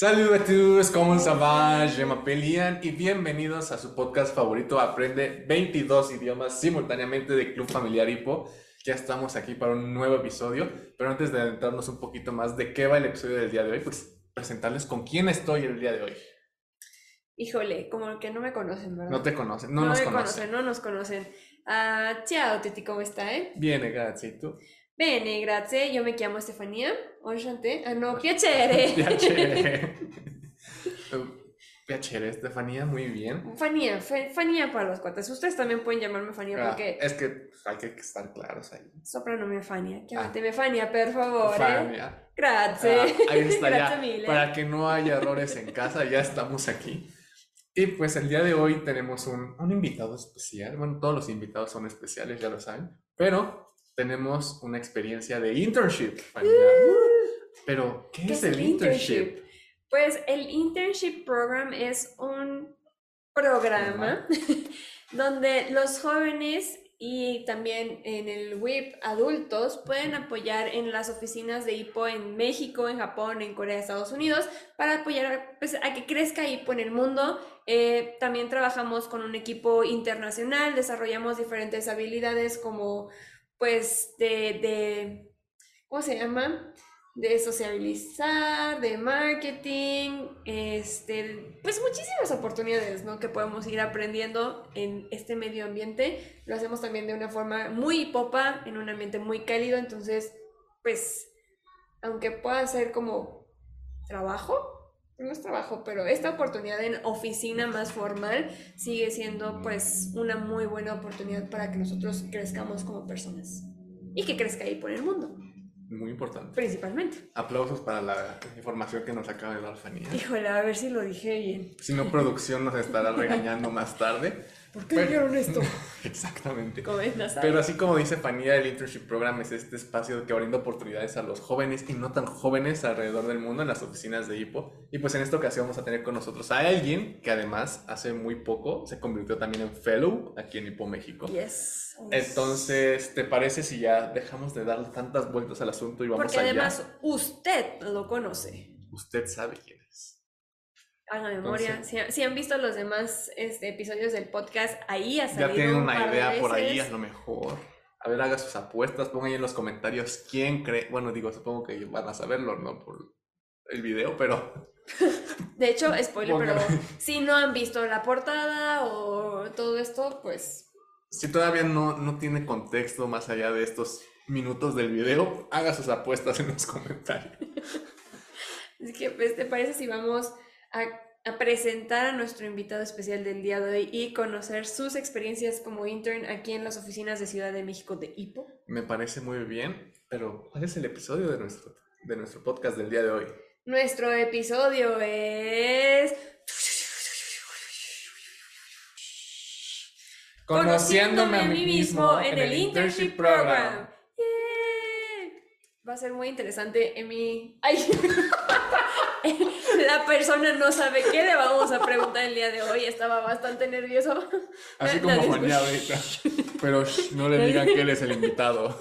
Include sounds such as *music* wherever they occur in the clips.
Saludos a todos, ¿cómo se va? Je m'appelle y bienvenidos a su podcast favorito Aprende 22 idiomas simultáneamente de Club Familiar Hipo. Ya estamos aquí para un nuevo episodio, pero antes de adentrarnos un poquito más de qué va el episodio del día de hoy, pues presentarles con quién estoy el día de hoy. Híjole, como que no me conocen, ¿verdad? No te conocen, no, no nos me conocen. no nos conocen. Ah, ciao Titi, ¿come stai? Bene, grazie, ¿y tú? Bene, grazie. Io mi chiamo Stefania. Enchanté. Ah, no, piacere. *laughs* Piacere. *laughs* Piacere, Estefanía, muy bien. Fania, fe- Fania para los cuates. Ustedes también pueden llamarme Fania Ah, porque es que hay que estar claros ahí. soprano Fania. Ah. Chiamatemi Fania, per favore. Fania. Grazie. Ah, ahí *laughs* está Grazie ya. mille. Para que no haya errores en casa, ya estamos aquí. Y pues el día de hoy tenemos un, un invitado especial. Bueno, todos los invitados son especiales, ya lo saben. Pero tenemos una experiencia de internship. Fania. Pero, ¿qué, ¿Qué es el internship? Pues el internship program es un programa *laughs* donde los jóvenes y también en el WIP adultos pueden apoyar en las oficinas de IPO en México, en Japón, en Corea, Estados Unidos, para apoyar pues, a que crezca IPO en el mundo. Eh, también trabajamos con un equipo internacional, desarrollamos diferentes habilidades como pues de, de ¿cómo se llama? de sociabilizar, de marketing, este, pues muchísimas oportunidades, ¿no? Que podemos ir aprendiendo en este medio ambiente. Lo hacemos también de una forma muy popa, en un ambiente muy cálido, entonces, pues, aunque pueda ser como trabajo, no es trabajo, pero esta oportunidad en oficina más formal sigue siendo, pues, una muy buena oportunidad para que nosotros crezcamos como personas y que crezca ahí por el mundo, Muy importante. principalmente. Aplausos para la información que nos acaba de dar Fania. Híjole, a ver si lo dije bien. Si no, producción nos estará regañando más tarde. ¿Por qué dijeron esto? *laughs* Exactamente. Comentas, Pero así como dice Fanía, el Internship Program es este espacio que brinda oportunidades a los jóvenes y no tan jóvenes alrededor del mundo en las oficinas de HIPO. Y pues en esta ocasión vamos a tener con nosotros a alguien que además hace muy poco se convirtió también en Fellow aquí en HIPO México. Yes. Entonces, ¿te parece si ya dejamos de darle tantas vueltas al asunto y vamos Porque allá? además usted lo conoce. Usted sabe quién. Haga memoria. Entonces- Si, si han visto los demás este, episodios del podcast, ahí ha salido Ya tienen un una idea por ahí, a lo mejor. A ver, haga sus apuestas, pongan ahí en los comentarios quién cree. Bueno, digo, supongo que van a saberlo, ¿no? Por el video, pero. *laughs* De hecho, spoiler, pero si no han visto la portada o todo esto, pues Si todavía no, no tiene contexto más allá de estos minutos del video, haga sus apuestas en los comentarios. *laughs* Así que, pues, ¿te parece si vamos a, a presentar a nuestro invitado especial del día de hoy y conocer sus experiencias como intern aquí en las oficinas de Ciudad de México de IPO? Me parece muy bien, pero ¿cuál es el episodio de nuestro, de nuestro podcast del día de hoy? Nuestro episodio es Conociéndome a mí mismo en el Internship Program. Va a ser muy interesante. Emi. Ay. *laughs* La persona no sabe qué le vamos a preguntar el día de hoy. Estaba bastante nervioso. *laughs* Así La- como la Juan ya ahorita. Pero shh, no le digan que él es el invitado.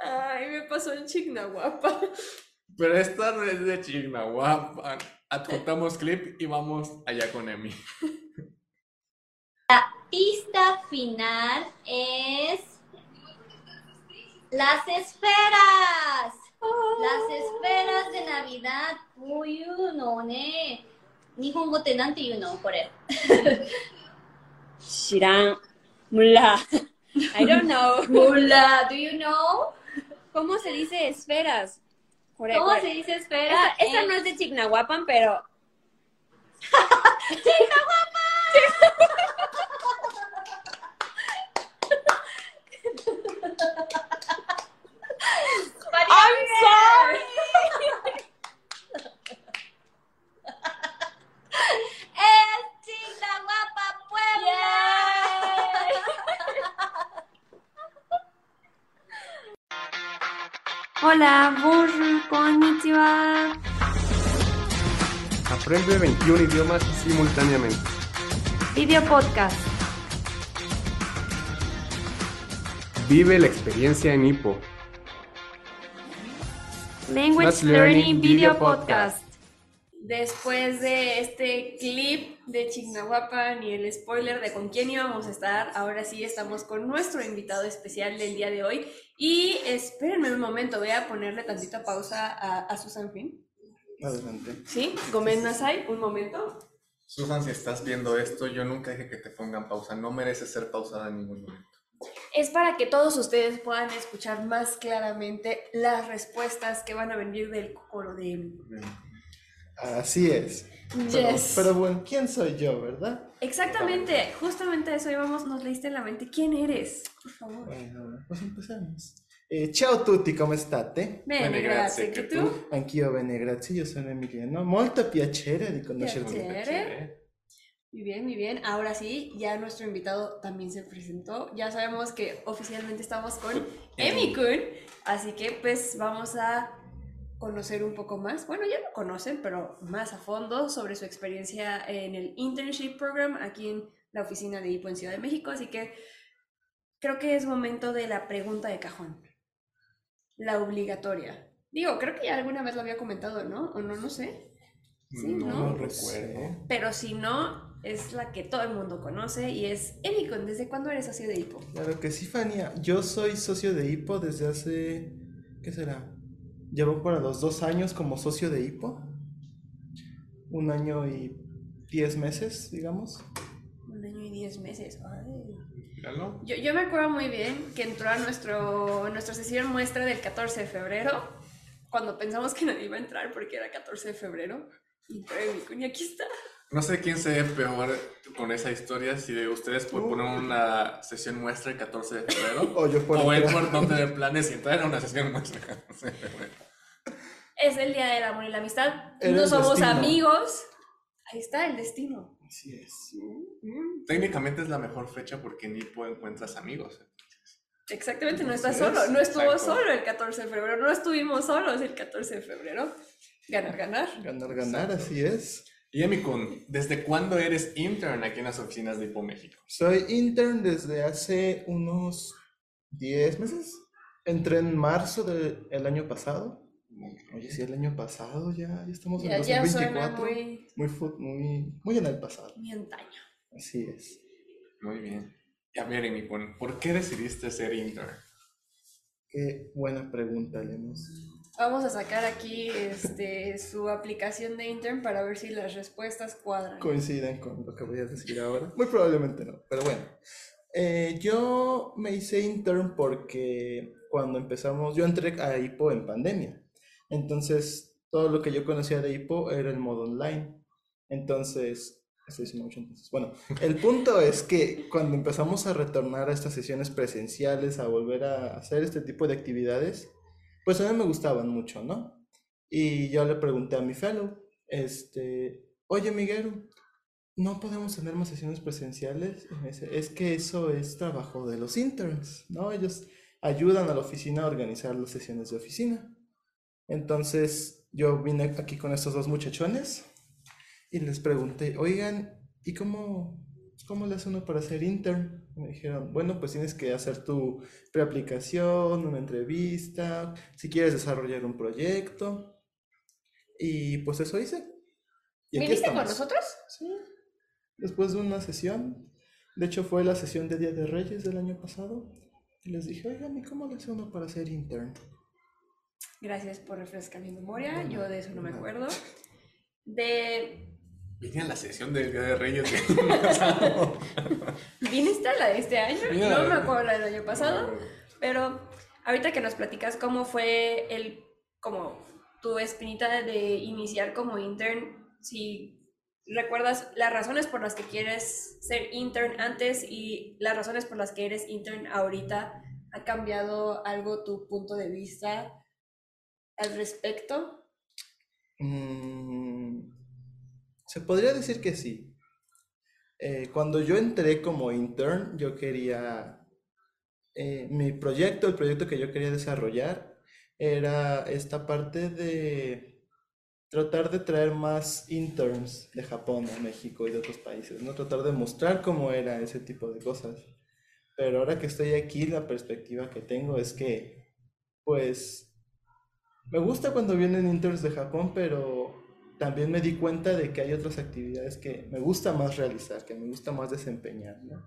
Ay, me pasó el chigna guapa. Pero esta no es de Chignahuapan. Adjuntamos clip y vamos allá con Emi. pista final es las esferas. Las esferas de Navidad, uyu no ne. Nihongo te nante iu no, kore. Shiran. *laughs* Mula. I don't know. *laughs* Mula, do you know? ¿Cómo se dice esferas? Kore, ¿Cómo kore. se dice esferas? Esta, en... Eh. no es de Chignahuapan, pero. *laughs* ¡Chignahuapan! I'm sorry. Es Chignahuapa, Puebla. Hola, bonjour, konnichiwa. Aprende 21 idiomas simultáneamente. Video podcast. Vive la experiencia en Hipo. Language Learning Learning Video Podcast. Después de este clip de Chignahuapan y el spoiler de con quién íbamos a estar, ahora sí estamos con nuestro invitado especial del día de hoy. Y espérenme un momento, voy a ponerle tantita pausa a, a Susan Fin. Adelante. ¿Sí? Gomen Nasai, un momento. Susan, si estás viendo esto, yo nunca dije que te pongan pausa. No mereces ser pausada en ningún momento. Es para que todos ustedes puedan escuchar más claramente las respuestas que van a venir del coro de Emi. Así es. Pero, Yes. pero bueno, ¿quién soy yo, verdad? Exactamente, justamente a eso íbamos, nos leíste en la mente. ¿Quién eres? Por favor. Bueno, pues empezamos. Eh, ciao tutti, come state? Bene, Bene, grazie. grazie, Che tu? Anch'io bene, grazie, io sono Emiliano. Molto piacere di conoscerti. Piacere. Muy bien, muy bien. Ahora sí, ya nuestro invitado también se presentó. Ya sabemos que oficialmente estamos con Emi Kun. Así que pues vamos a conocer un poco más. Bueno, ya lo conocen, pero más a fondo sobre su experiencia en el Internship Program aquí en la oficina de IPO en Ciudad de México. Así que creo que es momento de la pregunta de cajón. La obligatoria. Digo, creo que ya alguna vez lo había comentado, ¿no? O no, no sé. Sí, no, ¿no? no recuerdo. Pero si no, es la que todo el mundo conoce y es Emicon. ¿Desde cuándo eres socio de IPO? Claro que sí, Fania. Yo soy socio de HIPO desde hace. ¿Qué será? Llevo para los dos años como socio de HIPO. Un año y diez meses, digamos. Un año y diez meses. Ay. Míralo. Yo, yo me acuerdo muy bien que entró a nuestro, nuestra sesión muestra del 14 de febrero, cuando pensamos que nadie iba a entrar porque era 14 de febrero. Y entró Emicon y aquí está. No sé quién se ve peor con esa historia, si de ustedes por poner una sesión muestra el 14 de febrero *laughs* O yo por o él entrar. por no tener planes y entrar a una sesión muestra el 14 de febrero. Es el día del amor y la amistad. Era no el somos destino. amigos. Ahí está el destino. Así es. Mm. Técnicamente es la mejor fecha porque ni encuentras amigos. Exactamente, no está Así solo, no estuvo exacto. solo el 14 de febrero, no estuvimos solos el 14 de febrero. Ganar, ganar. Ganar, ganar, así es. Y Emikun, ¿desde cuándo eres intern aquí en las oficinas de Hipo México? Soy intern desde hace unos 10 meses. Entré en marzo del año pasado. Oye, sí, el año pasado ya, ya estamos en Ya, ya suena 2024. muy, Muy, fu- muy, muy en el pasado. muy antaño. Así es. Muy bien. Y a ver, Emikun, ¿por qué decidiste ser intern? Qué buena pregunta, Lemus. Vamos a sacar aquí este, su aplicación de intern para ver si las respuestas cuadran. Coinciden con lo que voy a decir ahora. Muy probablemente no, pero bueno. Eh, yo me hice intern porque cuando empezamos, yo entré a HIPO en pandemia. Entonces, todo lo que yo conocía de HIPO era el modo online. Entonces, estoy diciendo mucho entonces. Bueno, el *laughs* punto es que cuando empezamos a retornar a estas sesiones presenciales, a volver a hacer este tipo de actividades, pues a mí me gustaban mucho, ¿no? Y yo le pregunté a mi fellow, este, oye Miguel, ¿no podemos tener más sesiones presenciales? Y me dice, es que eso es trabajo de los interns, ¿no? Ellos ayudan a la oficina a organizar las sesiones de oficina. Entonces yo vine aquí con estos dos muchachones y les pregunté, oigan, ¿y cómo, cómo le hace uno para ser intern? Me dijeron, bueno, pues tienes que hacer tu preaplicación, una entrevista, si quieres desarrollar un proyecto. Y pues eso hice. Y aquí ¿Viniste con nosotros? Sí, después de una sesión. De hecho, fue la sesión de Día de Reyes del año pasado. Y les dije, oigan, ¿y cómo le hace uno para ser intern? Gracias por refrescar mi memoria, yo de eso no me acuerdo. De... Vine a la sesión del Día de Reyes del año pasado. *laughs* ¿Viniste a la de este año? Vine a No me acuerdo la del año pasado. Pero ahorita que nos platicas cómo fue el, como tu espinita de iniciar como intern, si recuerdas las razones por las que quieres ser intern antes y las razones por las que eres intern ahorita, ¿ha cambiado algo tu punto de vista al respecto? Mm, se podría decir que sí. Eh, cuando yo entré como intern, yo quería, eh, mi proyecto, el proyecto que yo quería desarrollar, era esta parte de tratar de traer más interns de Japón a México y de otros países, ¿no? Tratar de mostrar cómo era ese tipo de cosas. Pero ahora que estoy aquí, la perspectiva que tengo es que, pues, Me gusta cuando vienen interns de Japón, pero también me di cuenta de que hay otras actividades que me gusta más realizar, que me gusta más desempeñar, ¿no?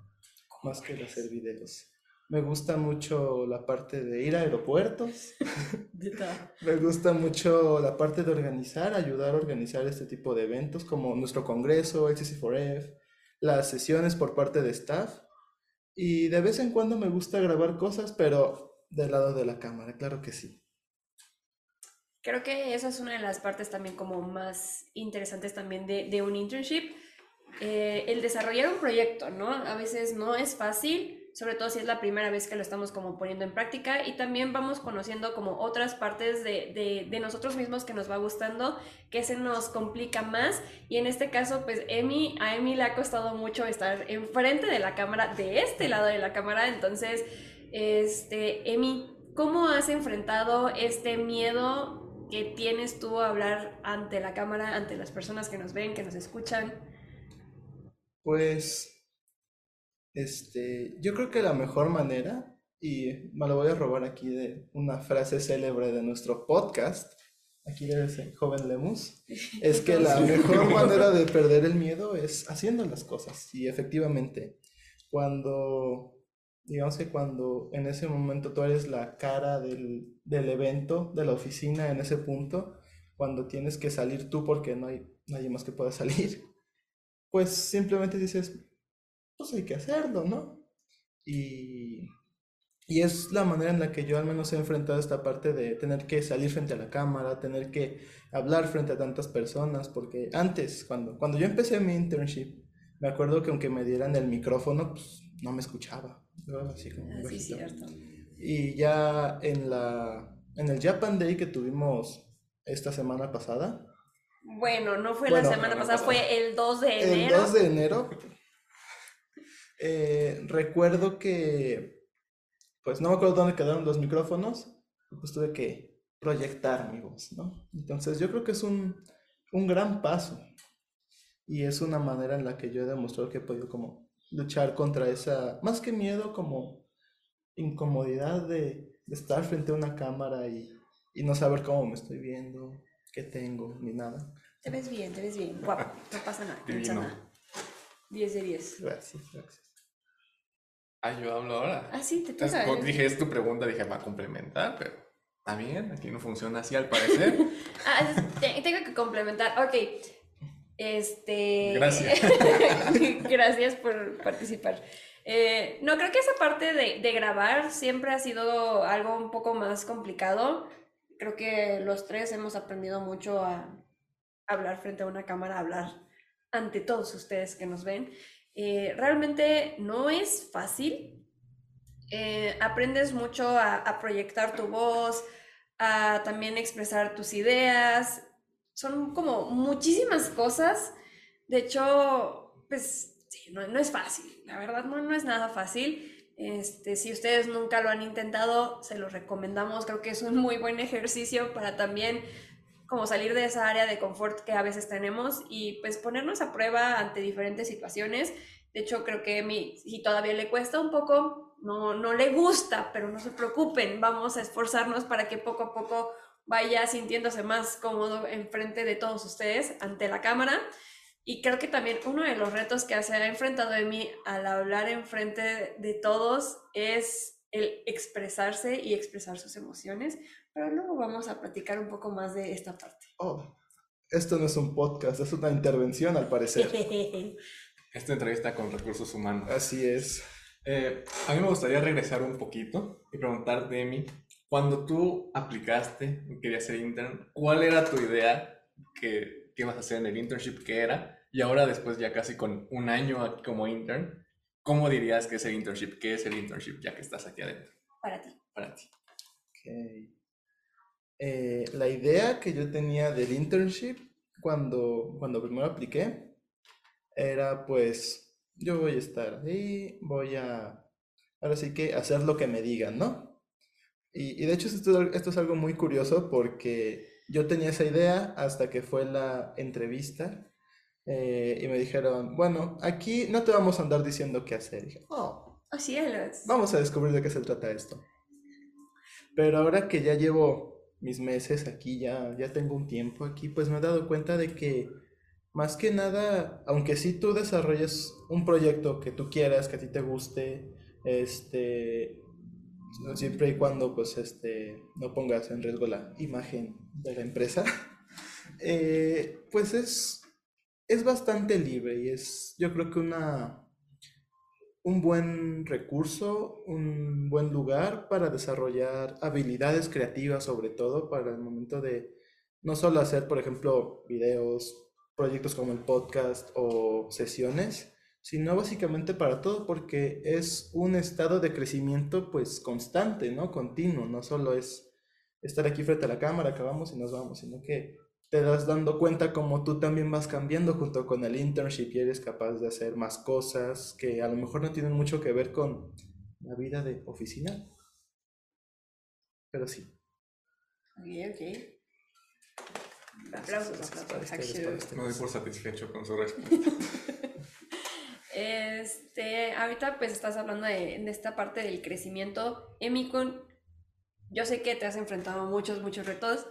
Más que el hacer videos. Me gusta mucho la parte de ir a aeropuertos. *laughs* Me gusta mucho la parte de organizar, ayudar a organizar este tipo de eventos como nuestro congreso, el CC4F, las sesiones por parte de staff. Y de vez en cuando me gusta grabar cosas, pero del lado de la cámara, claro que sí. Creo que esa es una de las partes también como más interesantes también de, un internship. Eh, el desarrollar un proyecto, ¿no? A veces no es fácil, sobre todo si es la primera vez que lo estamos como poniendo en práctica y también vamos conociendo como otras partes de, de, de, nosotros mismos que nos va gustando, que se nos complica más y en este caso pues Emi, a Emi le ha costado mucho estar enfrente de la cámara, de este lado de la cámara, entonces, este, Emi, ¿cómo has enfrentado este miedo que tienes tú a hablar ante la cámara, ante las personas que nos ven, que nos escuchan? Pues, este, yo creo que la mejor manera, y me lo voy a robar aquí de una frase célebre de nuestro podcast, aquí ser joven Lemus, *laughs* es que la mejor *laughs* manera de perder el miedo es haciendo las cosas. Y efectivamente, cuando digamos que cuando en ese momento tú eres la cara del, del, evento, de la oficina en ese punto, cuando tienes que salir tú porque no hay nadie más que pueda salir, *laughs* pues simplemente dices, pues hay que hacerlo, ¿no? Y, y es la manera en la que yo al menos he enfrentado esta parte de tener que salir frente a la cámara, tener que hablar frente a tantas personas, porque antes, cuando, cuando yo empecé mi internship, me acuerdo que aunque me dieran el micrófono, pues no me escuchaba. Así como ah, sí, cierto. Y ya en la en el Japan Day que tuvimos esta semana pasada. Bueno, no fue bueno, la semana pasada, fue el 2 de enero. El 2 de enero. Eh, recuerdo que, pues no me acuerdo dónde quedaron los micrófonos, pues tuve que proyectar mi voz, ¿no? Entonces yo creo que es un, un gran paso y es una manera en la que yo he demostrado que he podido como luchar contra esa, más que miedo, como incomodidad de, de estar frente a una cámara y, y, no saber cómo me estoy viendo, qué tengo, ni nada. Te ves bien, te ves bien, guapo, *laughs* no pasa nada, no pasa nada. 10 de 10. Gracias, gracias. Ah, yo hablo ahora. Ah, sí, te toca. Entonces, dije, es tu pregunta, dije, va a complementar, pero está bien, aquí no funciona así al parecer. *laughs* ah, tengo que complementar, ok. Este. Gracias. *laughs* Gracias por participar. Eh, no, creo que esa parte de, de, grabar siempre ha sido algo un poco más complicado. Creo que los tres hemos aprendido mucho a hablar frente a una cámara, a hablar ante todos ustedes que nos ven. Eh, realmente no es fácil. Eh, aprendes mucho a, a proyectar tu voz, a también expresar tus ideas, son como muchísimas cosas. De hecho, pues sí, no, no es fácil, la verdad no, no es nada fácil. Este, si ustedes nunca lo han intentado, se los recomendamos. Creo que es un muy buen ejercicio para también como salir de esa área de confort que a veces tenemos y pues ponernos a prueba ante diferentes situaciones. De hecho, creo que mí, si todavía le cuesta un poco, no, no le gusta, pero no se preocupen, vamos a esforzarnos para que poco a poco vaya sintiéndose más cómodo enfrente de todos ustedes ante la cámara. Y creo que también uno de los retos que se ha enfrentado de mí al hablar enfrente de todos es el expresarse y expresar sus emociones. Pero luego vamos a platicar un poco más de esta parte. Oh, esto no es un podcast, es una intervención al parecer. *laughs* Esta entrevista con recursos humanos. Así es. Eh, a mí me gustaría regresar un poquito y preguntar, Demi, cuando tú aplicaste y querías ser intern, ¿cuál era tu idea que, que ibas a hacer en el internship? ¿Qué era? Y ahora después ya casi con un año aquí como intern, ¿cómo dirías que es el internship? ¿Qué es el internship ya que estás aquí adentro? Para ti. Para ti. Okay. Eh, la idea que yo tenía del internship cuando, cuando primero apliqué era pues yo voy a estar ahí, voy a, ahora sí que hacer lo que me digan, ¿no? Y, y de hecho esto, esto, es algo muy curioso porque yo tenía esa idea hasta que fue la entrevista eh, y me dijeron, bueno, aquí no te vamos a andar diciendo qué hacer. Y dije, oh, así es. Vamos a descubrir de qué se trata esto. Pero ahora que ya llevo mis meses aquí, ya, ya tengo un tiempo aquí, pues me he dado cuenta de que más que nada, aunque sí tú desarrolles un proyecto que tú quieras, que a ti te guste, este, siempre y cuando pues este, no pongas en riesgo la imagen de la empresa, *laughs* eh, pues es, es bastante libre y es yo creo que una, un buen recurso, un buen lugar para desarrollar habilidades creativas sobre todo para el momento de no solo hacer, por ejemplo, videos, proyectos como el podcast o sesiones, sino básicamente para todo, porque es un estado de crecimiento pues constante, ¿no? Continuo, no solo es estar aquí frente a la cámara, acabamos y nos vamos, sino que te das dando cuenta como tú también vas cambiando junto con el internship y eres capaz de hacer más cosas que a lo mejor no tienen mucho que ver con la vida de oficina. Pero sí. Ok, ok. Aplausos, aplausos. Este, Me doy por satisfecho con su respuesta. *laughs* Este, ahorita pues estás hablando de, esta parte del crecimiento. Emi, con, yo sé que te has enfrentado a muchos, muchos retos.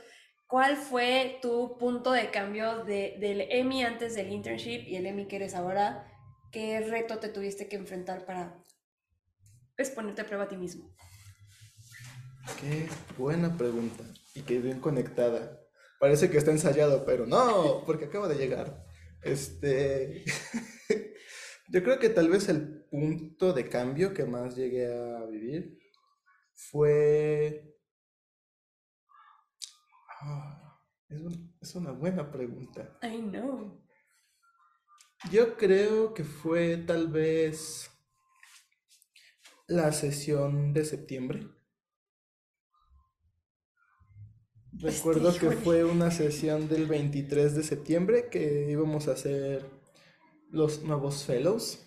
¿Cuál fue tu punto de cambio de, del Emi antes del internship y el Emi que eres ahora? ¿Qué reto te tuviste que enfrentar para pues, ponerte a prueba a ti mismo? Qué buena pregunta y que bien conectada. Parece que está ensayado, pero no, porque acaba de llegar. Este, *laughs* yo creo que tal vez el punto de cambio que más llegué a vivir fue... Ah, es, un- es una buena pregunta. I know. Yo creo que fue tal vez la sesión de septiembre. Recuerdo que fue una sesión del 23 de septiembre que íbamos a hacer los nuevos fellows.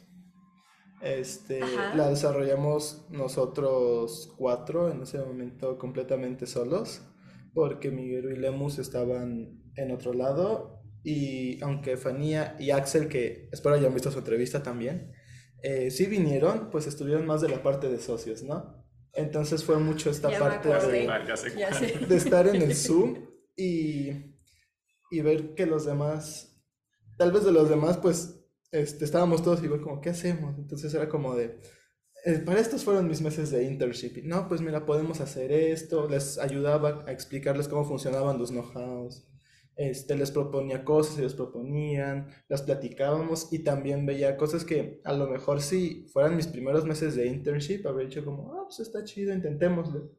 Este, Ajá. la desarrollamos nosotros cuatro en ese momento completamente solos, porque Miguel y Lemus estaban en otro lado y aunque Fanía y Axel, que espero hayan visto su entrevista también, eh, sí vinieron, pues estuvieron más de la parte de socios, ¿no? Entonces fue mucho esta Ya parte de, Ah, de estar en el *laughs* Zoom y, y ver que los demás, tal vez de los demás, pues este, estábamos todos igual como, ¿qué hacemos? Entonces era como de, eh, para estos fueron mis meses de internship. No, pues mira, podemos hacer esto. Les ayudaba a explicarles cómo funcionaban los know-hows. Este, les proponía cosas, ellos proponían, las platicábamos y también veía cosas que a lo mejor si fueran mis primeros meses de internship, habría dicho como, ah, pues está chido, intentémoslo.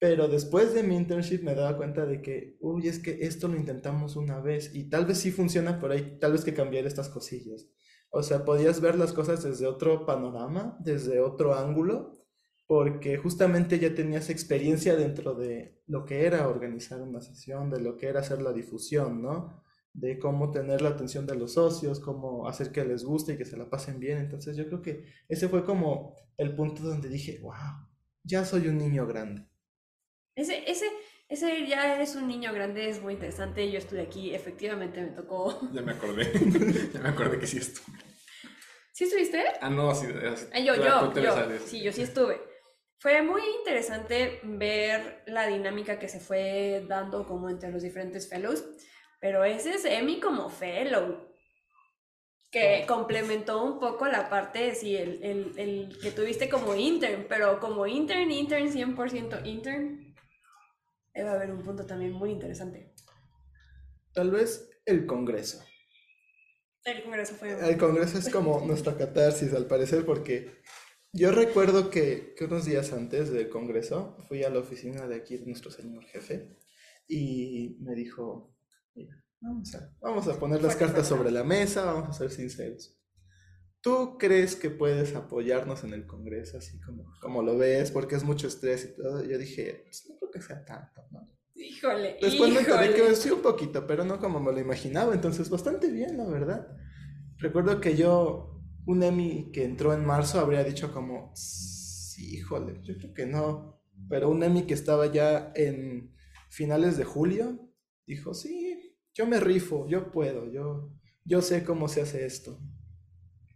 Pero después de mi internship me daba cuenta de que, uy, es que esto lo intentamos una vez y tal vez sí funciona, pero hay tal vez que cambiar estas cosillas. O sea, podías ver las cosas desde otro panorama, desde otro ángulo, porque justamente ya tenías experiencia dentro de lo que era organizar una sesión, de lo que era hacer la difusión, ¿no? De cómo tener la atención de los socios, cómo hacer que les guste y que se la pasen bien. Entonces yo creo que ese fue como el punto donde dije, wow, ya soy un niño grande. Ese, ese, ese ya eres un niño grande, es muy interesante. Yo estuve aquí, efectivamente me tocó. *laughs* Ya me acordé. *laughs* ya me acordé que sí estuve. ¿Sí estuviste? Ah, no, sí. Ah, yo, claro, yo, yo. Sí, yo sí estuve. Fue muy interesante ver la dinámica que se fue dando como entre los diferentes fellows, pero ese es Emi como fellow, que complementó un poco la parte, sí, el, el, el que tuviste como intern, pero como intern, intern, 100% intern, va a haber un punto también muy interesante. Tal vez el Congreso. El congreso fue... El Congreso es como *laughs* nuestra catarsis, al parecer, porque yo recuerdo que, que unos días antes del Congreso fui a la oficina de aquí de nuestro señor jefe y me dijo, "Mira, vamos a, vamos a poner las cartas sobre la mesa, vamos a ser sinceros. ¿Tú crees que puedes apoyarnos en el Congreso así como, como lo ves? Porque es mucho estrés y todo. Yo dije, pues no creo que sea tanto, ¿no? Híjole, Después me enteré híjole. que sí un poquito, pero no como me lo imaginaba, entonces bastante bien, la verdad. Recuerdo que yo, un Emi que entró en marzo, habría dicho como, sí, híjole, yo creo que no. Pero un Emi que estaba ya en finales de julio, dijo, sí, yo me rifo, yo puedo, yo, yo sé cómo se hace esto.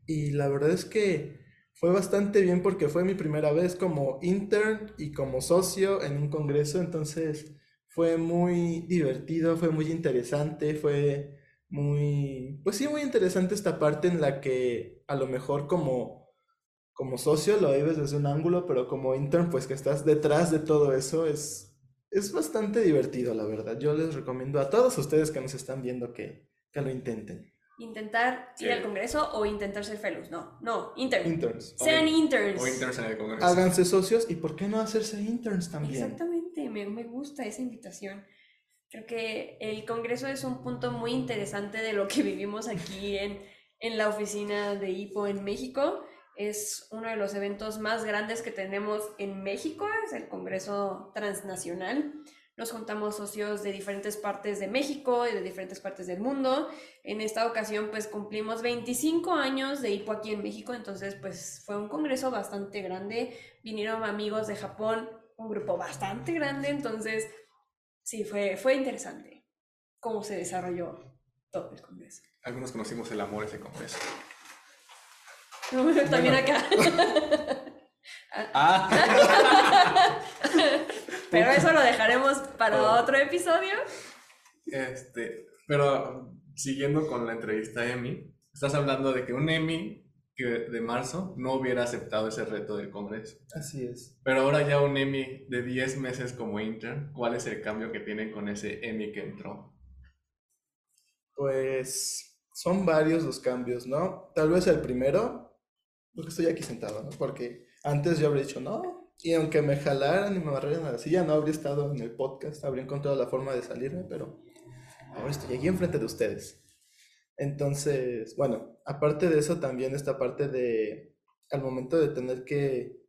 Y la verdad es que fue bastante bien porque fue mi primera vez como intern y como socio en un congreso, entonces Fue muy divertido, fue muy interesante, fue muy, pues sí, muy interesante esta parte en la que a lo mejor como, como socio lo vives desde un ángulo, pero como intern, pues que estás detrás de todo eso, es, es bastante divertido, la verdad. Yo les recomiendo a todos ustedes que nos están viendo que, que lo intenten. Intentar ir al congreso o intentar ser fellows. No, no, intern. Interns. Sean interns. O interns en el Congreso. Háganse socios y ¿por qué no hacerse interns también? Exactamente, me, me gusta esa invitación. Creo que el Congreso es un punto muy interesante de lo que *laughs* vivimos aquí en, en la oficina de IPO en México. Es uno de los eventos más grandes que tenemos en México, es el Congreso Transnacional. Nos juntamos socios de diferentes partes de México y de diferentes partes del mundo. En esta ocasión pues cumplimos 25 años de IPO aquí en México, entonces pues fue un congreso bastante grande. Vinieron amigos de Japón, un grupo bastante grande, entonces sí, fue, fue interesante cómo se desarrolló todo el congreso. Algunos conocimos el amor ese Congreso. *laughs* También acá. *laughs* *laughs* Ah, Pero eso lo dejaremos para Oh. otro episodio. este, pero siguiendo con la entrevista a Emi, estás hablando de que un Emi que de marzo no hubiera aceptado ese reto del Congreso. Así es. Pero ahora ya un Emi de 10 meses como intern, ¿cuál es el cambio que tienen con ese Emi que entró? Pues son varios los cambios, ¿no? Tal vez el primero, porque estoy aquí sentado, ¿no? Porque antes yo habría dicho no, y aunque me jalaran y me barrieran a la silla, no habría estado en el podcast, habría encontrado la forma de salirme, pero ahora estoy aquí enfrente de ustedes. Entonces, bueno, aparte de eso, también esta parte de, al momento de tener que,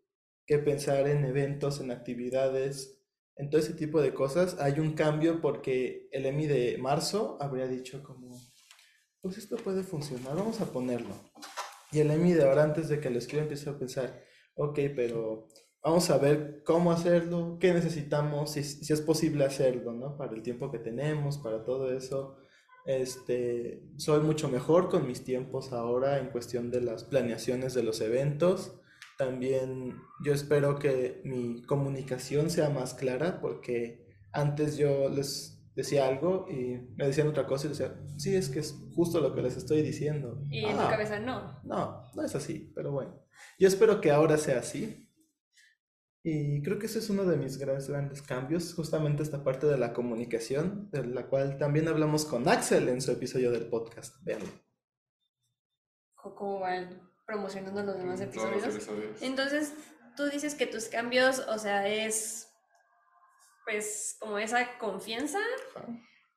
que pensar en eventos, en actividades, en todo ese tipo de cosas, hay un cambio porque el EMI de marzo habría dicho como, pues esto puede funcionar, vamos a ponerlo. Y el EMI de ahora, antes de que lo escriba, empieza a pensar, ok, pero vamos a ver cómo hacerlo, qué necesitamos, si, si es posible hacerlo, ¿no? Para el tiempo que tenemos, para todo eso. Este, soy mucho mejor con mis tiempos ahora en cuestión de las planeaciones de los eventos. También yo espero que mi comunicación sea más clara porque antes yo les decía algo y me decían otra cosa y decía, sí, es que es justo lo que les estoy diciendo. Y en tu "Ah, cabeza, no. no, no es así, pero bueno. Yo espero que ahora sea así. Y creo que ese es uno de mis grandes, grandes cambios, justamente esta parte de la comunicación, de la cual también hablamos con Axel en su episodio del podcast. Veanlo. ¿Cómo van promocionando los demás Todos los episodios? episodios. Entonces, tú dices que tus cambios, o sea, es pues como esa confianza, Ajá.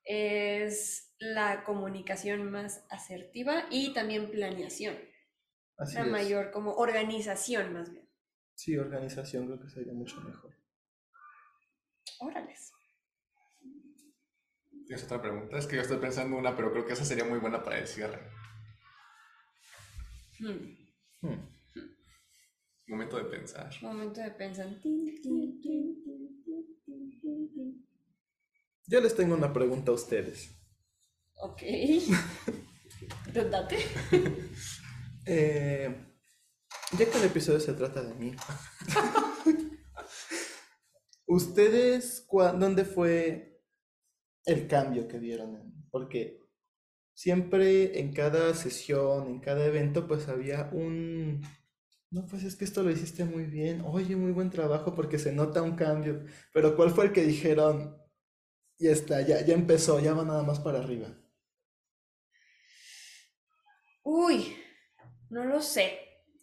es la comunicación más asertiva y también planeación, Así es. mayor como organización más bien. Sí, organización creo que sería mucho mejor. Órales. ¿Tienes otra pregunta? Es que yo estoy pensando una, pero creo que esa sería muy buena para el cierre. Hmm, Hmm. Momento de pensar. Momento de pensar. Tin, tin, tin, tin, tin, tin, tin, tin. Yo les tengo una pregunta a ustedes. Ok. *laughs* Date. *laughs* Eh, ya que el episodio se trata de mí, *laughs* ¿ustedes dónde fue el cambio que vieron? en- Porque siempre en cada sesión, en cada evento, pues había un... No, pues es que esto lo hiciste muy bien. Oye, muy buen trabajo porque se nota un cambio. Pero ¿cuál fue el que dijeron? Ya está, ya, ya empezó, ya va nada más para arriba. Uy, no lo sé.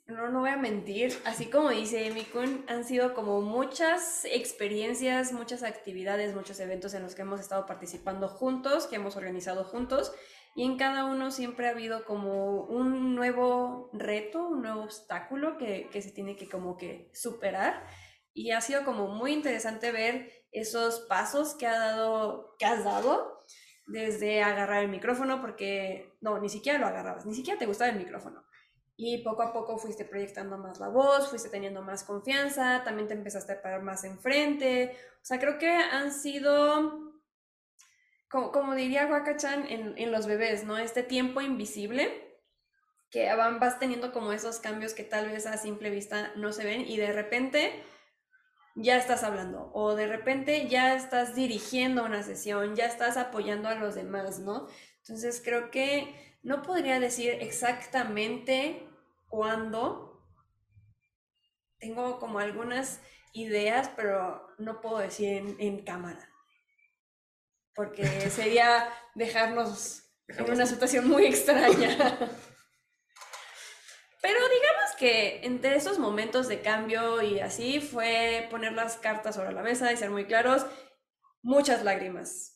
No, no voy a mentir. Así como dice Mikun, han sido como muchas experiencias, muchas actividades, muchos eventos en los que hemos estado participando juntos, que hemos organizado juntos. Y en cada uno siempre ha habido como un nuevo reto, un nuevo obstáculo que, que se tiene que como que superar. Y ha sido como muy interesante ver esos pasos que, ha dado, que has dado desde agarrar el micrófono, porque no, ni siquiera lo agarrabas, ni siquiera te gustaba el micrófono. Y poco a poco fuiste proyectando más la voz, fuiste teniendo más confianza, también te empezaste a parar más enfrente. O sea, creo que han sido, como, como diría Wakachan en, en los bebés, ¿no? Este tiempo invisible que vas teniendo como esos cambios que tal vez a simple vista no se ven y de repente ya estás hablando o de repente ya estás dirigiendo una sesión, ya estás apoyando a los demás, ¿no? Entonces creo que no podría decir exactamente cuándo. Tengo como algunas ideas, pero no puedo decir en, en cámara. Porque *laughs* sería dejarnos en una situación muy extraña. Pero digamos que entre esos momentos de cambio y así fue poner las cartas sobre la mesa y ser muy claros, muchas lágrimas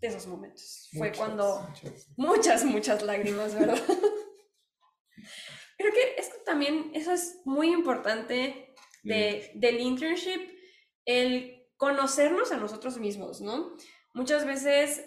de esos momentos. Fue cuando muchas. muchas, muchas lágrimas, ¿verdad? *laughs* Creo que es que también eso es muy importante de, del internship, el conocernos a nosotros mismos, ¿no? Muchas veces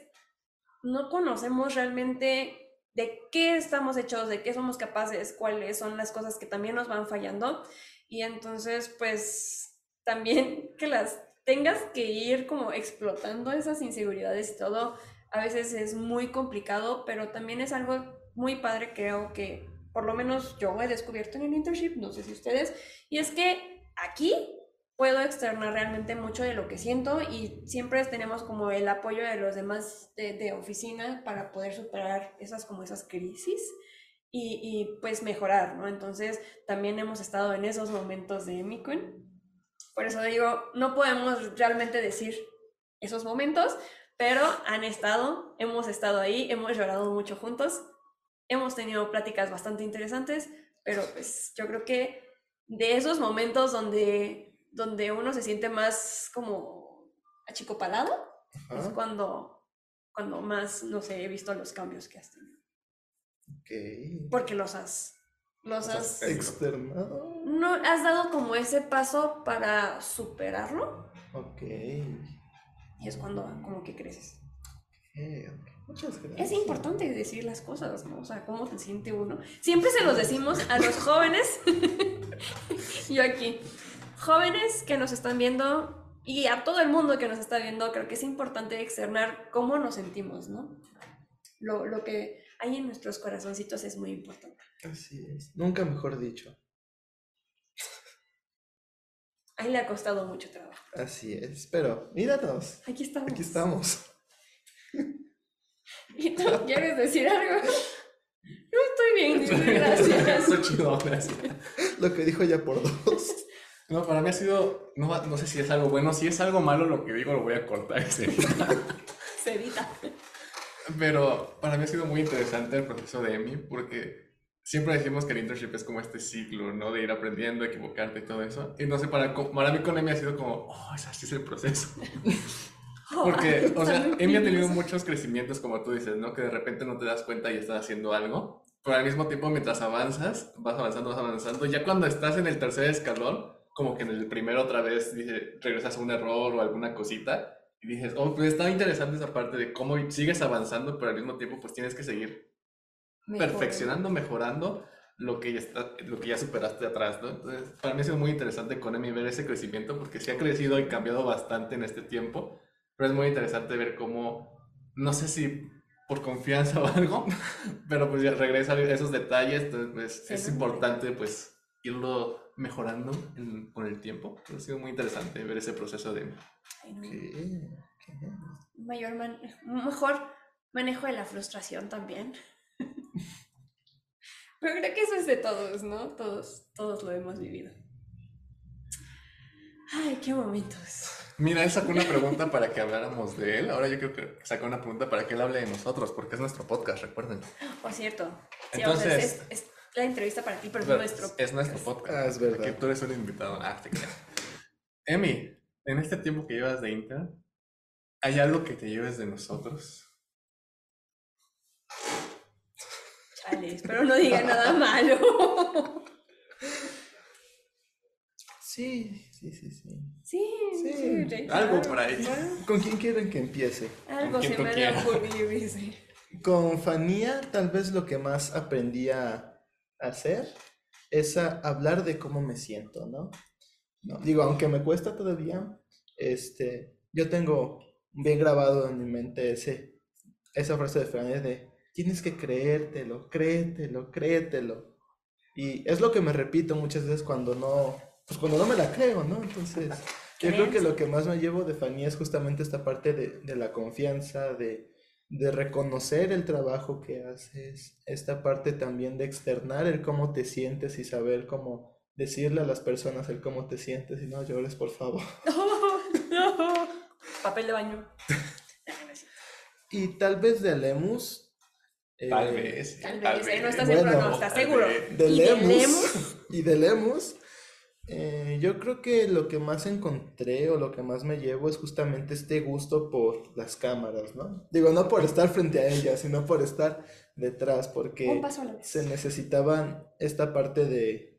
no conocemos realmente de qué estamos hechos, de qué somos capaces, cuáles son las cosas que también nos van fallando. Y entonces, pues, también *laughs* que las tengas que ir como explotando esas inseguridades y todo, a veces es muy complicado, pero también es algo muy padre, creo que por lo menos yo he descubierto en el internship, no sé si ustedes, y es que aquí puedo externar realmente mucho de lo que siento y siempre tenemos como el apoyo de los demás de, de oficina para poder superar esas como esas crisis y, y, pues mejorar, ¿no? Entonces también hemos estado en esos momentos de Emicon. Por eso digo, no podemos realmente decir esos momentos, pero han estado, hemos estado ahí, hemos llorado mucho juntos, hemos tenido pláticas bastante interesantes, pero pues yo creo que de esos momentos donde donde uno se siente más como achicopalado, Ajá. es cuando, cuando más, no sé, he visto los cambios que has tenido. Ok. Porque los has, los has, Externado. no has dado como ese paso para superarlo Ok. y es cuando como que creces. ok, ok. Muchas gracias. Es importante decir las cosas, ¿no? O sea, cómo se siente uno. Siempre se los decimos a los *laughs* jóvenes, *laughs* yo aquí, jóvenes que nos están viendo y a todo el mundo que nos está viendo, creo que es importante externar cómo nos sentimos, ¿no? Lo, lo que hay en nuestros corazoncitos es muy importante. Así es. Nunca mejor dicho. A él le ha costado mucho trabajo. Así es. Pero míranos. Aquí estamos. Aquí estamos. ¿Y tú quieres decir algo? No estoy bien, dice, gracias. *laughs* Eso chido, gracias. Lo que dijo ya por dos. No, para mí ha sido, no, no sé si es algo bueno, si es algo malo lo que digo lo voy a cortar. y se edita. Se evita. Pero para mí ha sido muy interesante el proceso de EMI porque siempre decimos que el internship es como este ciclo, ¿no? De ir aprendiendo, equivocarte y todo eso. Y no sé, para, para mí con EMI ha sido como, oh, es así es el proceso. *laughs* Porque, o sea, Emi ha tenido muchos crecimientos, como tú dices, ¿no? Que de repente no te das cuenta y estás haciendo algo. Pero al mismo tiempo, mientras avanzas, vas avanzando, vas avanzando. Ya cuando estás en el tercer escalón, como que en el primero otra vez dice, regresas a un error o alguna cosita. Y dices, oh, pues está interesante esa parte de cómo sigues avanzando, pero al mismo tiempo, pues tienes que seguir Mejor. perfeccionando, mejorando lo que ya está, lo que ya superaste atrás, ¿no? Entonces, para mí ha sido muy interesante con Emi ver ese crecimiento porque sí ha crecido y cambiado bastante en este tiempo, pero es muy interesante ver cómo, no sé si por confianza *laughs* o algo, pero pues ya regresa a esos detalles, entonces pues, Se es importante pues irlo mejorando en- con el tiempo. Pero ha sido muy interesante ver ese proceso de... Ay, no. ¿Qué? ¿Qué? mayor man- un mejor manejo de la frustración también. *laughs* Pero creo que eso es de todos, ¿no? Todos, todos lo hemos vivido. Ay, qué momentos. Mira, él sacó una pregunta para que habláramos de él. Ahora yo creo que sacó una pregunta para que él hable de nosotros, porque es nuestro podcast, recuerden. Por cierto, sí, o sea, Entonces- es, es la entrevista para ti, pero es nuestro. Es nuestro podcast. podcast. Ah, es verdad. Que tú eres un invitado. Ah, te creo. Emi, en este tiempo que llevas de intern, ¿hay algo que te lleves de nosotros? Chale, espero no diga nada malo. Sí, sí, sí, sí. Sí, Sí, sí, algo claro, por ahí. ¿Con quién quieren que empiece? Algo se me ocurrir, dice. Con Fanía, tal vez lo que más aprendí a hacer es a hablar de cómo me siento, ¿no? No, Digo, aunque me cuesta todavía, este, yo tengo bien grabado en mi mente ese, esa frase de Fanía de tienes que creértelo, créetelo, créetelo. Y es lo que me repito muchas veces cuando no, pues cuando no me la creo, ¿no? Entonces, *laughs* yo creo que lo que más me llevo de Fanny es justamente esta parte de, de la confianza, de, de reconocer el trabajo que haces, esta parte también de externar el cómo te sientes y saber cómo decirle a las personas el cómo te sientes y no llores, por favor. *laughs* no. Papel de baño. Y tal vez de Lemus. eh, Tal vez. Tal tal vez, ¿eh? No vez. está seguro, Bueno, no, está seguro. de ¿Y de Lemus, *laughs* y de Lemus, eh, yo creo que lo que más encontré o lo que más me llevo es justamente este gusto por las cámaras, ¿no? Digo, no por estar frente a ellas, sino por estar detrás, porque se necesitaban esta parte de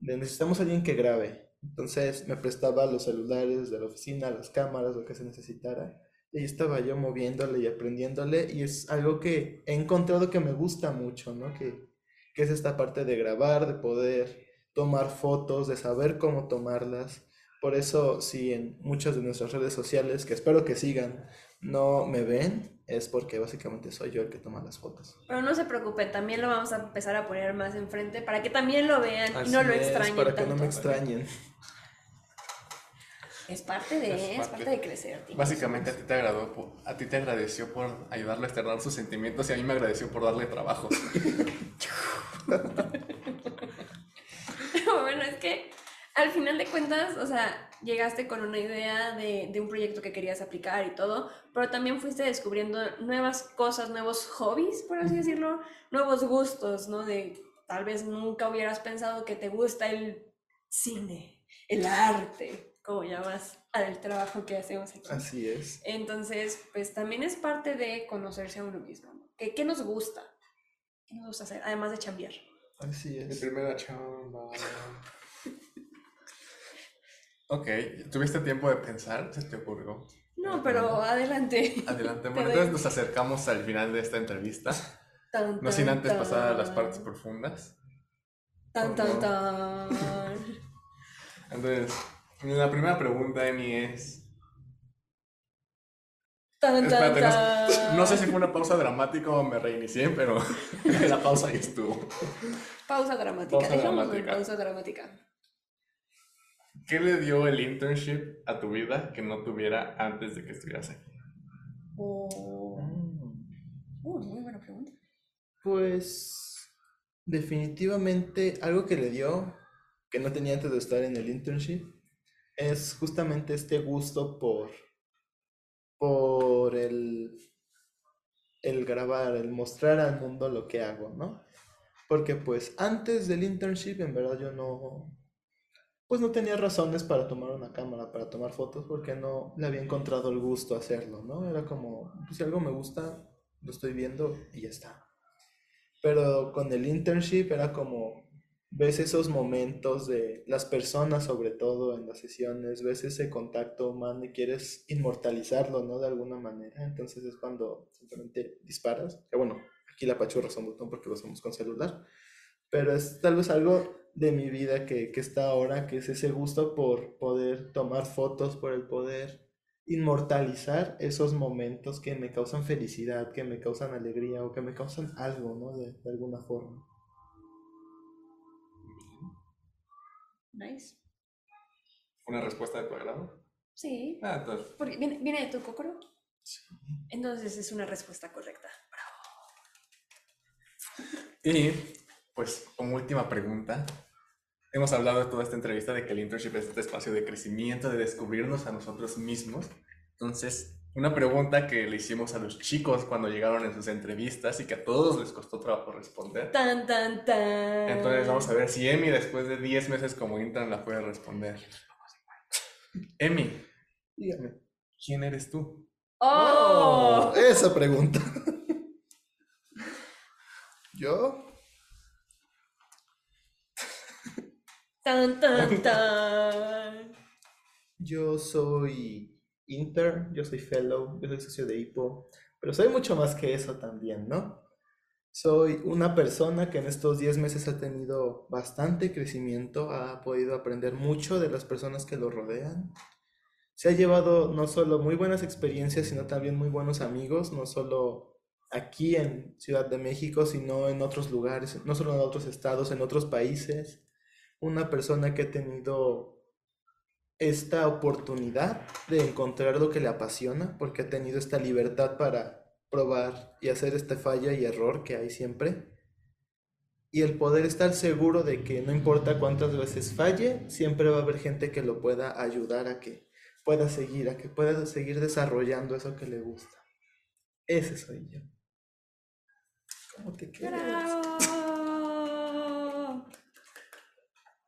necesitamos alguien que grabe. Entonces me prestaba los celulares de la oficina, las cámaras, lo que se necesitara. Y estaba yo moviéndole y aprendiéndole. Y es algo que he encontrado que me gusta mucho, ¿no? Que, que es esta parte de grabar, de poder tomar fotos, de saber cómo tomarlas. Por eso, si en muchas de nuestras redes sociales, que espero que sigan, no me ven, es porque básicamente soy yo el que toma las fotos. Pero no se preocupen, también lo vamos a empezar a poner más enfrente para que también lo vean y no lo es, extrañen para que no me extrañen. Es parte de, Es es parte. parte de crecer. tío. Básicamente a ti te agradó, a ti te agradeció por ayudarle a externar sus sentimientos y a mí me agradeció por darle trabajo. *laughs* bueno, es que al final de cuentas, o sea, llegaste con una idea de, de un proyecto que querías aplicar y todo, pero también fuiste descubriendo nuevas cosas, nuevos hobbies, por así decirlo, nuevos gustos, ¿no? De tal vez nunca hubieras pensado que te gusta el cine, el arte, como llamas al trabajo que hacemos aquí. Así es. Entonces, pues también es parte de conocerse a uno mismo. ¿no? ¿Qué, qué nos gusta? ¿Qué nos gusta hacer? Además de chambear. Así Mi es. primera chamba. Ok, ¿tuviste tiempo de pensar? ¿Se te ocurrió? No, pero adelante. Adelante. Te Bueno, entonces nos acercamos al final de esta entrevista. Tan, No sin tan, antes pasar a las partes profundas. Tan, ¿O tan, no? tan. *laughs* Entonces, la primera pregunta, Emi, es... Tan, tan, Espérate, no, tan. no sé si fue una pausa dramática o me reinicié, pero *laughs* la pausa ahí estuvo. Pausa dramática. Pausa Dejémoslo en dramática. pausa dramática. ¿Qué le dio el internship a tu vida que no tuviera antes de que estuvieras aquí? Oh. Mm. Uh, muy buena pregunta. Pues definitivamente algo que le dio, que no tenía antes de estar en el internship, es justamente este gusto por, por el, el grabar, el mostrar al mundo lo que hago, ¿no? Porque pues antes del internship en verdad yo no, pues no tenía razones para tomar una cámara, para tomar fotos, porque no le había encontrado el gusto a hacerlo, ¿no? Era como, pues si algo me gusta, lo estoy viendo y ya está. Pero con el internship era como, ves esos momentos de las personas, sobre todo en las sesiones, ves ese contacto humano y quieres inmortalizarlo, ¿no? De alguna manera. Entonces es cuando simplemente disparas. Bueno, aquí la pachurra un botón porque lo hacemos con celular. Pero es tal vez algo de mi vida que, que está ahora, que es ese gusto por poder tomar fotos, por el poder inmortalizar esos momentos que me causan felicidad, que me causan alegría o que me causan algo, ¿no? De, de alguna forma. Nice. ¿Fue una respuesta de tu agrado? Sí. Ah, entonces, Porque viene, viene de tu cocoro. Entonces es una respuesta correcta. Y, pues, como última pregunta, hemos hablado de toda esta entrevista de que el internship es este espacio de crecimiento, de descubrirnos a nosotros mismos. Entonces, una pregunta que le hicimos a los chicos cuando llegaron en sus entrevistas y que a todos les costó trabajo responder. Tan, tan, tan. Entonces, vamos a ver si Emi, después de 10 meses como intern, la puede responder. Emi, Dígame. ¿quién eres tú? ¡Oh! Esa pregunta. *laughs* ¿Yo? Tan, tan, *laughs* tan. Yo soy intern, yo soy fellow, yo soy socio de IPO, pero soy mucho más que eso también, ¿no? Soy una persona que en estos 10 meses ha tenido bastante crecimiento, ha podido aprender mucho de las personas que lo rodean. Se ha llevado no solo muy buenas experiencias, sino también muy buenos amigos, no solo aquí en Ciudad de México, sino en otros lugares, no solo en otros estados, en otros países. Una persona que ha tenido esta oportunidad de encontrar lo que le apasiona, porque ha tenido esta libertad para probar y hacer este falla y error que hay siempre. Y el poder estar seguro de que no importa cuántas veces falle, siempre va a haber gente que lo pueda ayudar a que pueda seguir, a que pueda seguir desarrollando eso que le gusta. Ese soy yo. ¿Cómo te quedas? ¡Bravo!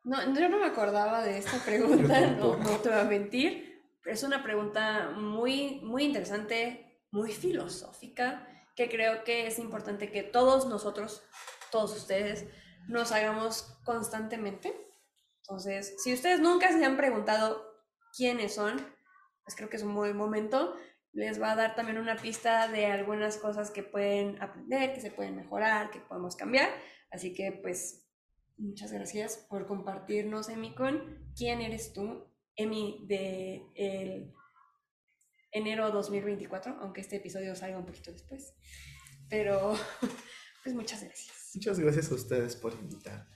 No, yo no me acordaba de esta *laughs* pregunta, no, no te voy a mentir, pero es una pregunta muy, muy interesante, muy filosófica, que creo que es importante que todos nosotros, todos ustedes, nos hagamos constantemente. Entonces, si ustedes nunca se han preguntado quiénes son, pues creo que es un buen momento. Les va a dar también una pista de algunas cosas que pueden aprender, que se pueden mejorar, que podemos cambiar. Así que, pues, muchas gracias por compartirnos, Emi, con quién eres tú, Emi, de el enero 2024, aunque este episodio salga un poquito después. Pero, *laughs* pues, muchas gracias. Muchas gracias a ustedes por invitarme.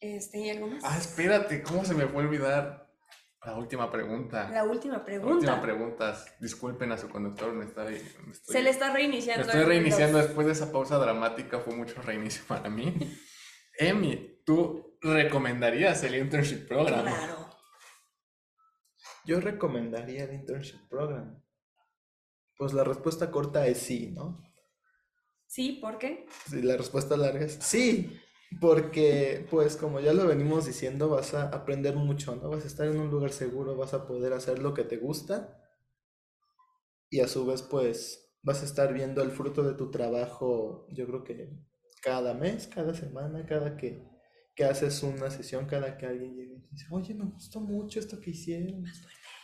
Este, ¿y algo más? Ah, espérate, ¿cómo se me fue a olvidar la última pregunta? La última La pregunta. última pregunta. Disculpen a su conductor, me está, me estoy, Se le está me reiniciando. estoy el reiniciando después de esa pausa dramática, fue mucho reinicio para mí. *laughs* Emi, ¿tú recomendarías el internship program? Claro. Yo recomendaría el internship program. Pues la respuesta corta es sí, ¿no? Sí, ¿por qué? Sí, la respuesta larga es sí, porque pues como ya lo venimos diciendo, vas a aprender mucho, ¿no? Vas a estar en un lugar seguro, vas a poder hacer lo que te gusta y a su vez pues vas a estar viendo el fruto de tu trabajo, yo creo que cada mes, cada semana, cada que, que haces una sesión, cada que alguien llega y dice, oye, me gustó mucho esto que hicieron.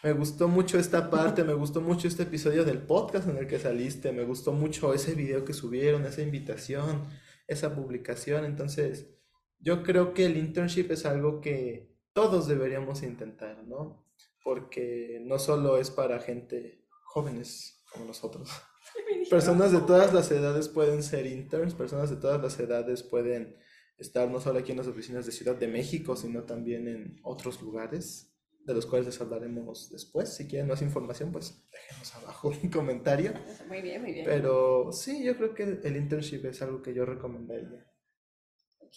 Me gustó mucho esta parte, me gustó mucho este episodio del podcast en el que saliste, me gustó mucho ese video que subieron, esa invitación, esa publicación. Entonces, yo creo que el internship es algo que todos deberíamos intentar, ¿no? Porque no solo es para gente jóvenes como nosotros. Personas de todas las edades pueden ser interns, personas de todas las edades pueden estar no solo aquí en las oficinas de Ciudad de México, sino también en otros lugares, de los cuales les hablaremos después. Si quieren más información, pues déjenos abajo *laughs* un comentario. Muy bien, muy bien. Pero sí, yo creo que el, el internship es algo que yo recomendaría. Ok.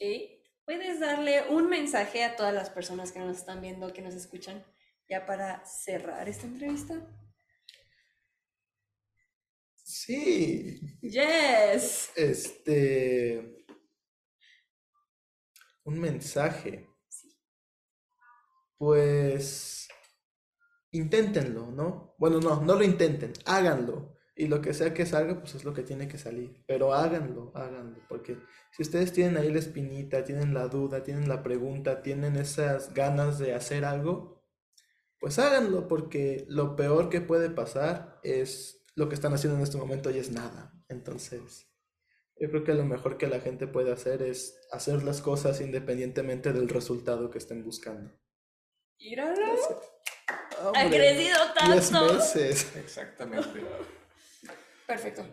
¿Puedes darle un mensaje a todas las personas que nos están viendo, que nos escuchan, ya para cerrar esta entrevista? Sí, Yes. este... Un mensaje. Pues... Inténtenlo, ¿no? Bueno, no, no lo intenten, háganlo. Y lo que sea que salga, pues es lo que tiene que salir. Pero háganlo, háganlo. Porque si ustedes tienen ahí la espinita, tienen la duda, tienen la pregunta, tienen esas ganas de hacer algo, pues háganlo. Porque lo peor que puede pasar es lo que están haciendo en este momento y es nada. Entonces, yo creo que lo mejor que la gente puede hacer es hacer las cosas independientemente del resultado que estén buscando. Míralo. Ha crecido diez tanto. meses. Exactamente. Perfecto.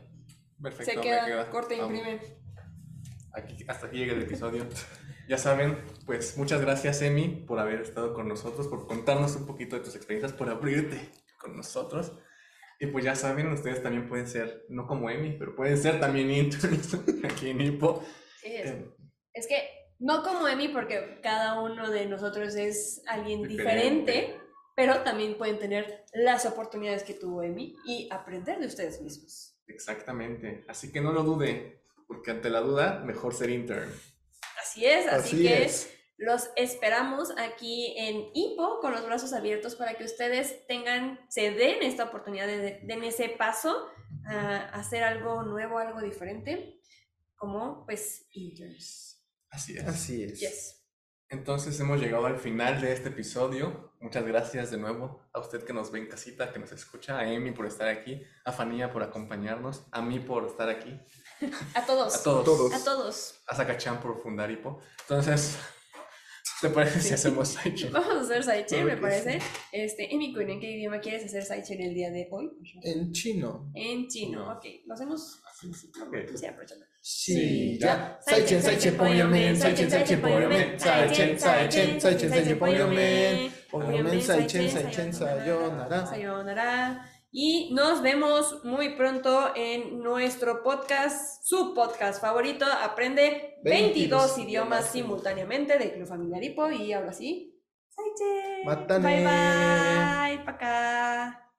Perfecto, Se me queda, corta y imprime. Aquí, hasta aquí llega el episodio. Ya saben, pues muchas gracias, Emi, por haber estado con nosotros, por contarnos un poquito de tus experiencias, por abrirte con nosotros. Y pues ya saben, ustedes también pueden ser, no como Emi, pero pueden ser también interns *laughs* aquí en Hipo. Es, Eh, es que no como Emi, porque cada uno de nosotros es alguien Diferente. diferente, pero también pueden tener las oportunidades que tuvo Emi y aprender de ustedes mismos. Exactamente. Así que no lo dude, porque ante la duda, mejor ser intern. Así es, así, Así que es. Los esperamos aquí en Hipo con los brazos abiertos para que ustedes tengan, se den esta oportunidad de den ese paso a hacer algo nuevo, algo diferente, como pues interns. Así es. Así es. Yes. Entonces hemos llegado al final de este episodio. Muchas gracias de nuevo a usted que nos ve en casita, que nos escucha, a Emi por estar aquí, a Fanía por acompañarnos, a mí por estar aquí, A todos. a todos, todos. A todos. a Sakachan por fundar Hipo. Entonces, ¿Te parece si hacemos sidechain? Vamos a hacer sidechain, me parece. Este, Kun, ¿en qué idioma quieres hacer sidechain el día de hoy? En chino. En chino, No. ok. Lo hacemos así, Ok. sí, aprovechando. Sí, ya. ponyomen, saichen, saichen, ponyomen, saichen, saichen, saichen, saichen, ponyomen, ponyomen, saichen, saichen, sayonara. Sayonara. Y nos vemos muy pronto en nuestro podcast, su podcast favorito, Aprende 22 idiomas simultáneamente de Club Familiar Hipo. Y ahora sí. Matane. Bye bye. Paca.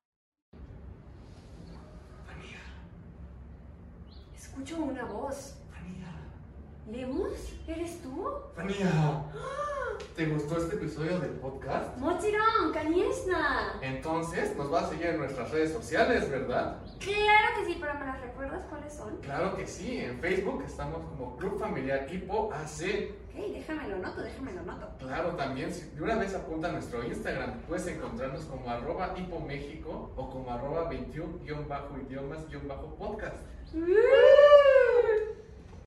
Escucho una voz. ¿Lemus? ¿Eres tú? Fania, ¿te gustó este episodio del podcast? Mochiron, Kaniesna. Entonces nos vas a seguir en nuestras redes sociales, ¿verdad? Claro que sí, pero ¿me las recuerdas cuáles son? Claro que sí, en Facebook estamos como Club Familiar Hipo AC. Ok, déjame lo noto, déjame lo noto. Claro, también, si de una vez apunta a nuestro Instagram, puedes encontrarnos como arroba hipoméxico o como arroba 21-idiomas-podcast. ¡Uh!